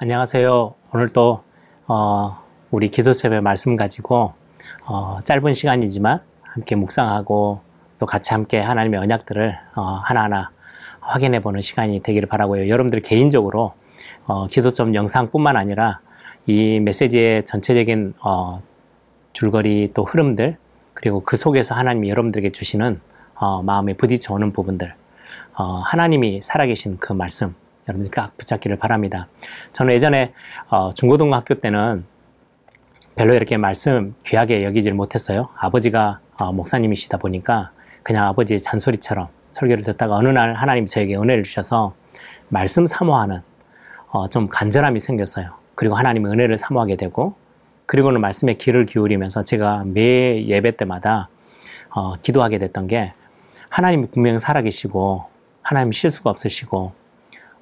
안녕하세요. 오늘 또 어, 우리 기도체배 말씀 가지고 어, 짧은 시간이지만 함께 묵상하고 또 같이 함께 하나님의 언약들을 어, 하나하나 확인해 보는 시간이 되기를 바라고요. 여러분들 개인적으로 어, 기도점 영상뿐만 아니라 이 메시지의 전체적인 어, 줄거리 또 흐름들 그리고 그 속에서 하나님이 여러분들에게 주시는 어, 마음에 부딪혀 오는 부분들 어, 하나님이 살아계신 그 말씀 여러분들 꽉 붙잡기를 바랍니다. 저는 예전에 어, 중고등학교 때는 별로 이렇게 말씀 귀하게 여기질 못했어요. 아버지가 어, 목사님이시다 보니까 그냥 아버지의 잔소리처럼 설교를 듣다가 어느 날 하나님 저에게 은혜를 주셔서 말씀 사모하는 어, 좀 간절함이 생겼어요. 그리고 하나님의 은혜를 사모하게 되고 그리고는 말씀에 귀를 기울이면서 제가 매 예배 때마다 어, 기도하게 됐던 게 하나님이 분명히 살아계시고 하나님 실수가 없으시고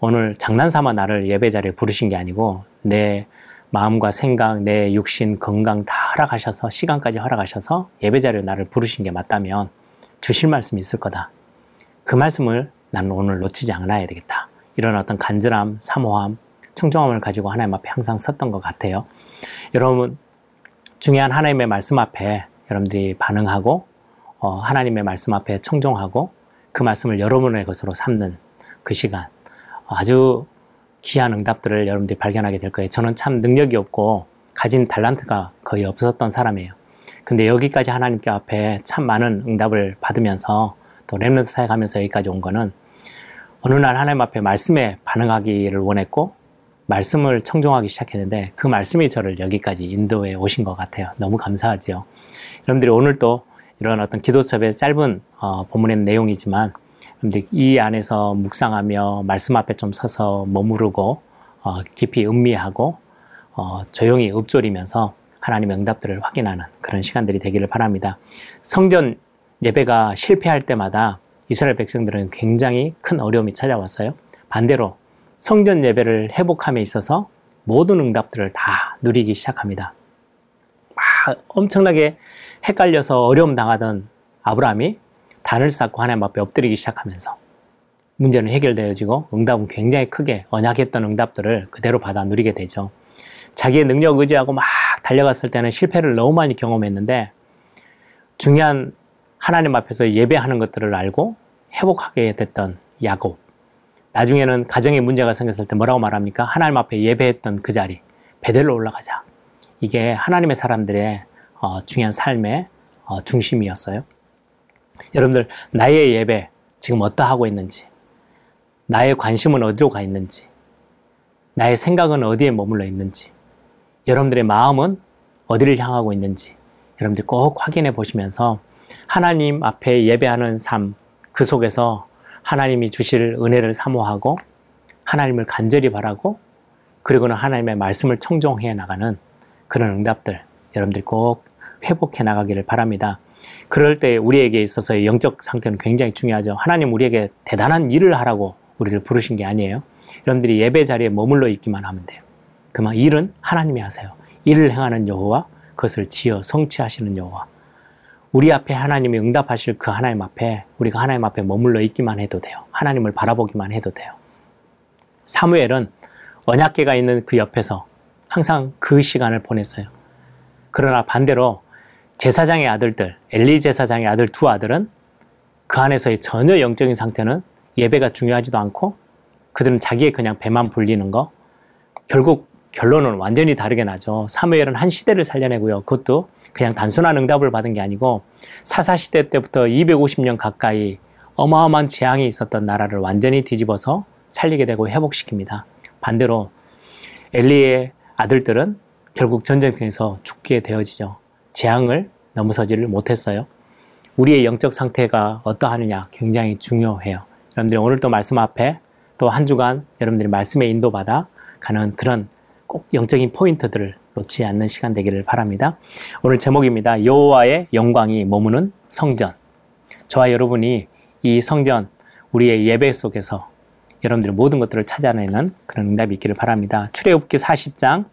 오늘 장난삼아 나를 예배 자리에 부르신 게 아니고 내 마음과 생각, 내 육신, 건강 다 허락하셔서 시간까지 허락하셔서 예배 자리에 나를 부르신 게 맞다면 주실 말씀이 있을 거다. 그 말씀을 나는 오늘 놓치지 않아야 되겠다. 이런 어떤 간절함, 사모함, 청정함을 가지고 하나님 앞에 항상 섰던 것 같아요. 여러분 중요한 하나님의 말씀 앞에 여러분들이 반응하고 어, 하나님의 말씀 앞에 청종하고 그 말씀을 여러분의 것으로 삼는 그 시간 아주 귀한 응답들을 여러분들이 발견하게 될 거예요. 저는 참 능력이 없고 가진 달란트가 거의 없었던 사람이에요. 근데 여기까지 하나님께 앞에 참 많은 응답을 받으면서 또 랩런트 사역 하면서 여기까지 온 거는 어느 날 하나님 앞에 말씀에 반응하기를 원했고 말씀을 청종하기 시작했는데 그 말씀이 저를 여기까지 인도해 오신 것 같아요. 너무 감사하지요. 여러분들이 오늘 또 이런 어떤 기도첩의 짧은 어, 본문의 내용이지만 이 안에서 묵상하며 말씀 앞에 좀 서서 머무르고 어, 깊이 음미하고 어, 조용히 읊조리면서 하나님의 응답들을 확인하는 그런 시간들이 되기를 바랍니다. 성전 예배가 실패할 때마다 이스라엘 백성들은 굉장히 큰 어려움이 찾아왔어요. 반대로 성전 예배를 회복함에 있어서 모든 응답들을 다 누리기 시작합니다. 막 엄청나게 헷갈려서 어려움 당하던 아브라함이 단을 쌓고 하나님 앞에 엎드리기 시작하면서 문제는 해결되어지고 응답은 굉장히 크게 언약했던 응답들을 그대로 받아 누리게 되죠. 자기의 능력 의지하고 막 달려갔을 때는 실패를 너무 많이 경험했는데 중요한 하나님 앞에서 예배하는 것들을 알고 회복하게 됐던 야곱. 나중에는 가정에 문제가 생겼을 때 뭐라고 말합니까? 하나님 앞에 예배했던 그 자리, 베델로 올라가자. 이게 하나님의 사람들의 어, 중요한 삶의 어, 중심이었어요. 여러분들 나의 예배 지금 어떠 하고 있는지, 나의 관심은 어디로 가 있는지, 나의 생각은 어디에 머물러 있는지, 여러분들의 마음은 어디를 향하고 있는지 여러분들 꼭 확인해 보시면서 하나님 앞에 예배하는 삶, 그 속에서 하나님이 주실 은혜를 사모하고 하나님을 간절히 바라고 그리고는 하나님의 말씀을 청종해 나가는 그런 응답들 여러분들 꼭 회복해 나가기를 바랍니다. 그럴 때 우리에게 있어서의 영적 상태는 굉장히 중요하죠. 하나님 우리에게 대단한 일을 하라고 우리를 부르신 게 아니에요. 여러분들이 예배 자리에 머물러 있기만 하면 돼요. 그만 일은 하나님이 하세요. 일을 행하는 여호와 그것을 지어 성취하시는 여호와. 우리 앞에 하나님이 응답하실 그 하나님 앞에 우리가 하나님 앞에 머물러 있기만 해도 돼요. 하나님을 바라보기만 해도 돼요. 사무엘은 언약계가 있는 그 옆에서 항상 그 시간을 보냈어요. 그러나 반대로 제사장의 아들들, 엘리 제사장의 아들 두 아들은 그 안에서의 전혀 영적인 상태는 예배가 중요하지도 않고 그들은 자기의 그냥 배만 불리는 거 결국 결론은 완전히 다르게 나죠. 사무엘은 한 시대를 살려내고요. 그것도 그냥 단순한 응답을 받은 게 아니고 사사 시대 때부터 250년 가까이 어마어마한 재앙이 있었던 나라를 완전히 뒤집어서 살리게 되고 회복시킵니다. 반대로 엘리의 아들들은 결국 전쟁에서 죽게 되어지죠. 재앙을 넘어서지를 못했어요. 우리의 영적 상태가 어떠하느냐 굉장히 중요해요. 여러분들이 오늘 또 말씀 앞에 또 한 주간 여러분들이 말씀에 인도받아 가는 그런 꼭 영적인 포인트들을 놓지 않는 시간 되기를 바랍니다. 오늘 제목입니다. 여호와의 영광이 머무는 성전. 저와 여러분이 이 성전 우리의 예배 속에서 여러분들의 모든 것들을 찾아내는 그런 응답이 있기를 바랍니다. 출애굽기 40장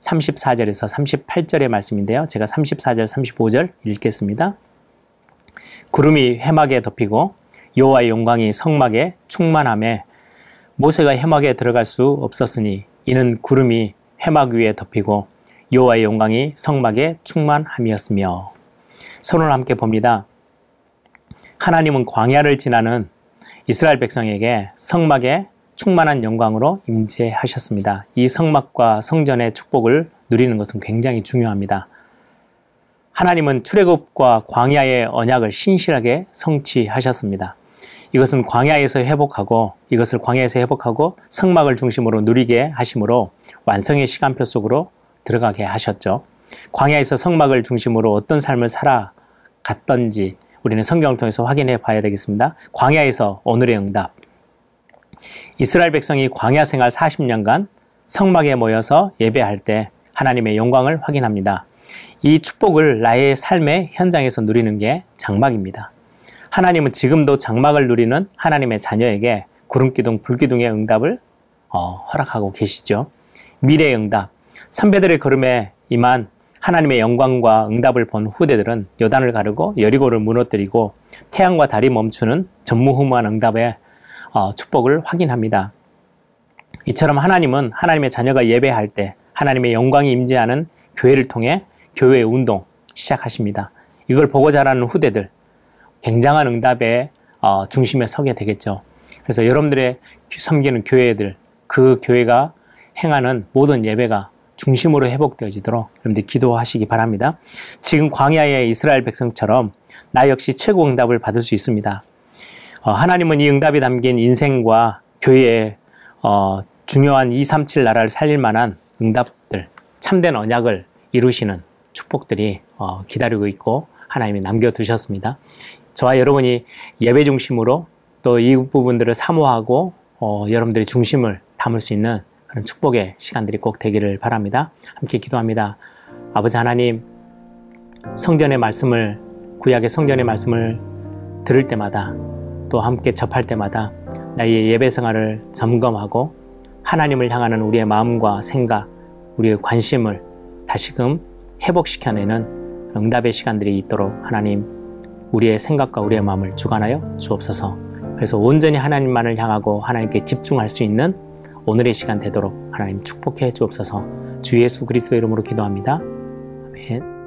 34절에서 38절의 말씀인데요. 제가 34절, 35절 읽겠습니다. 구름이 해막에 덮이고 여호와의 영광이 성막에 충만함에 모세가 해막에 들어갈 수 없었으니 이는 구름이 해막 위에 덮이고 여호와의 영광이 성막에 충만함이었으며 선을 함께 봅니다. 하나님은 광야를 지나는 이스라엘 백성에게 성막에 충만한 영광으로 임재하셨습니다. 이 성막과 성전의 축복을 누리는 것은 굉장히 중요합니다. 하나님은 출애굽과 광야의 언약을 신실하게 성취하셨습니다. 이것은 광야에서 회복하고 이것을 광야에서 회복하고 성막을 중심으로 누리게 하심으로 완성의 시간표 속으로 들어가게 하셨죠. 광야에서 성막을 중심으로 어떤 삶을 살아갔던지 우리는 성경을 통해서 확인해 봐야 되겠습니다. 광야에서 오늘의 응답. 이스라엘 백성이 광야 생활 40년간 성막에 모여서 예배할 때 하나님의 영광을 확인합니다. 이 축복을 나의 삶의 현장에서 누리는 게 장막입니다. 하나님은 지금도 장막을 누리는 하나님의 자녀에게 구름기둥, 불기둥의 응답을 어, 허락하고 계시죠. 미래의 응답. 선배들의 걸음에 임한 하나님의 영광과 응답을 본 후대들은 요단을 가르고 여리고를 무너뜨리고 태양과 달이 멈추는 전무후무한 응답의 어, 축복을 확인합니다. 이처럼 하나님은 하나님의 자녀가 예배할 때 하나님의 영광이 임재하는 교회를 통해 교회 운동 시작하십니다. 이걸 보고 자라는 후대들 굉장한 응답의 어, 중심에 서게 되겠죠. 그래서 여러분들의 섬기는 교회들 그 교회가 행하는 모든 예배가 중심으로 회복되어지도록 여러분들 기도하시기 바랍니다. 지금 광야의 이스라엘 백성처럼 나 역시 최고 응답을 받을 수 있습니다. 어, 하나님은 이 응답이 담긴 인생과 교회의 어, 중요한 237 나라를 살릴 만한 응답들, 참된 언약을 이루시는 축복들이 어, 기다리고 있고 하나님이 남겨두셨습니다. 저와 여러분이 예배 중심으로 또 이 부분들을 사모하고 어, 여러분들의 중심을 담을 수 있는 그런 축복의 시간들이 꼭 되기를 바랍니다. 함께 기도합니다. 아버지 하나님, 성전의 말씀을, 구약의 성전의 말씀을 들을 때마다 또 함께 접할 때마다 나의 예배 생활을 점검하고 하나님을 향하는 우리의 마음과 생각, 우리의 관심을 다시금 회복시켜내는 응답의 시간들이 있도록 하나님 우리의 생각과 우리의 마음을 주관하여 주옵소서. 그래서 온전히 하나님만을 향하고 하나님께 집중할 수 있는 오늘의 시간 되도록 하나님 축복해 주옵소서. 주 예수 그리스도 이름으로 기도합니다. 아멘.